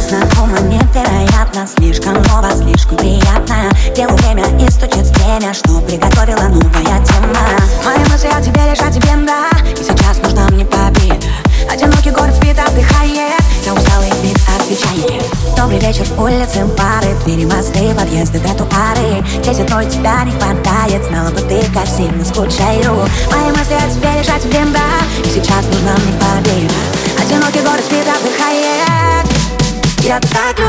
незнакомо, невероятно. Слишком ново, слишком приятно. Делу время и стучит время Что приготовила новая тема. Мои мысли о тебе лишь о тебе, да. И сейчас нужна мне победа Одинокий город спит, отдыхает. За усталый вид отвечает. Добрый вечер, улицы, бары Двери, мосты, подъезды, тротуары. Здесь одной тебя не хватает. Знала бы ты, как сильно скучаю. Мои мысли о тебе лишь о тебе, да. И сейчас нужна мне победа Я так люблю тебя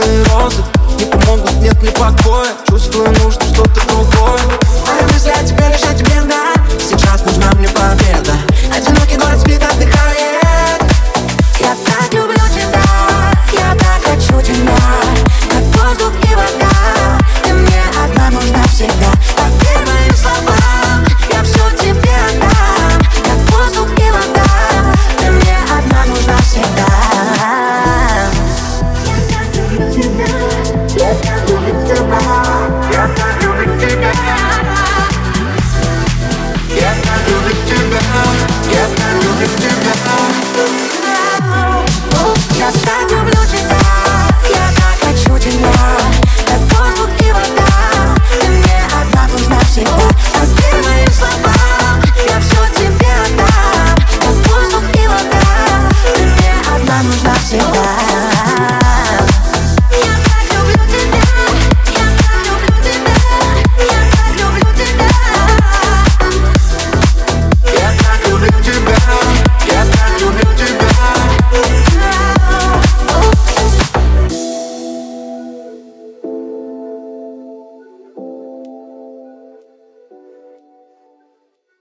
Вечный розыск Не помогут, нет ни покоя Чувствую, нужно что-то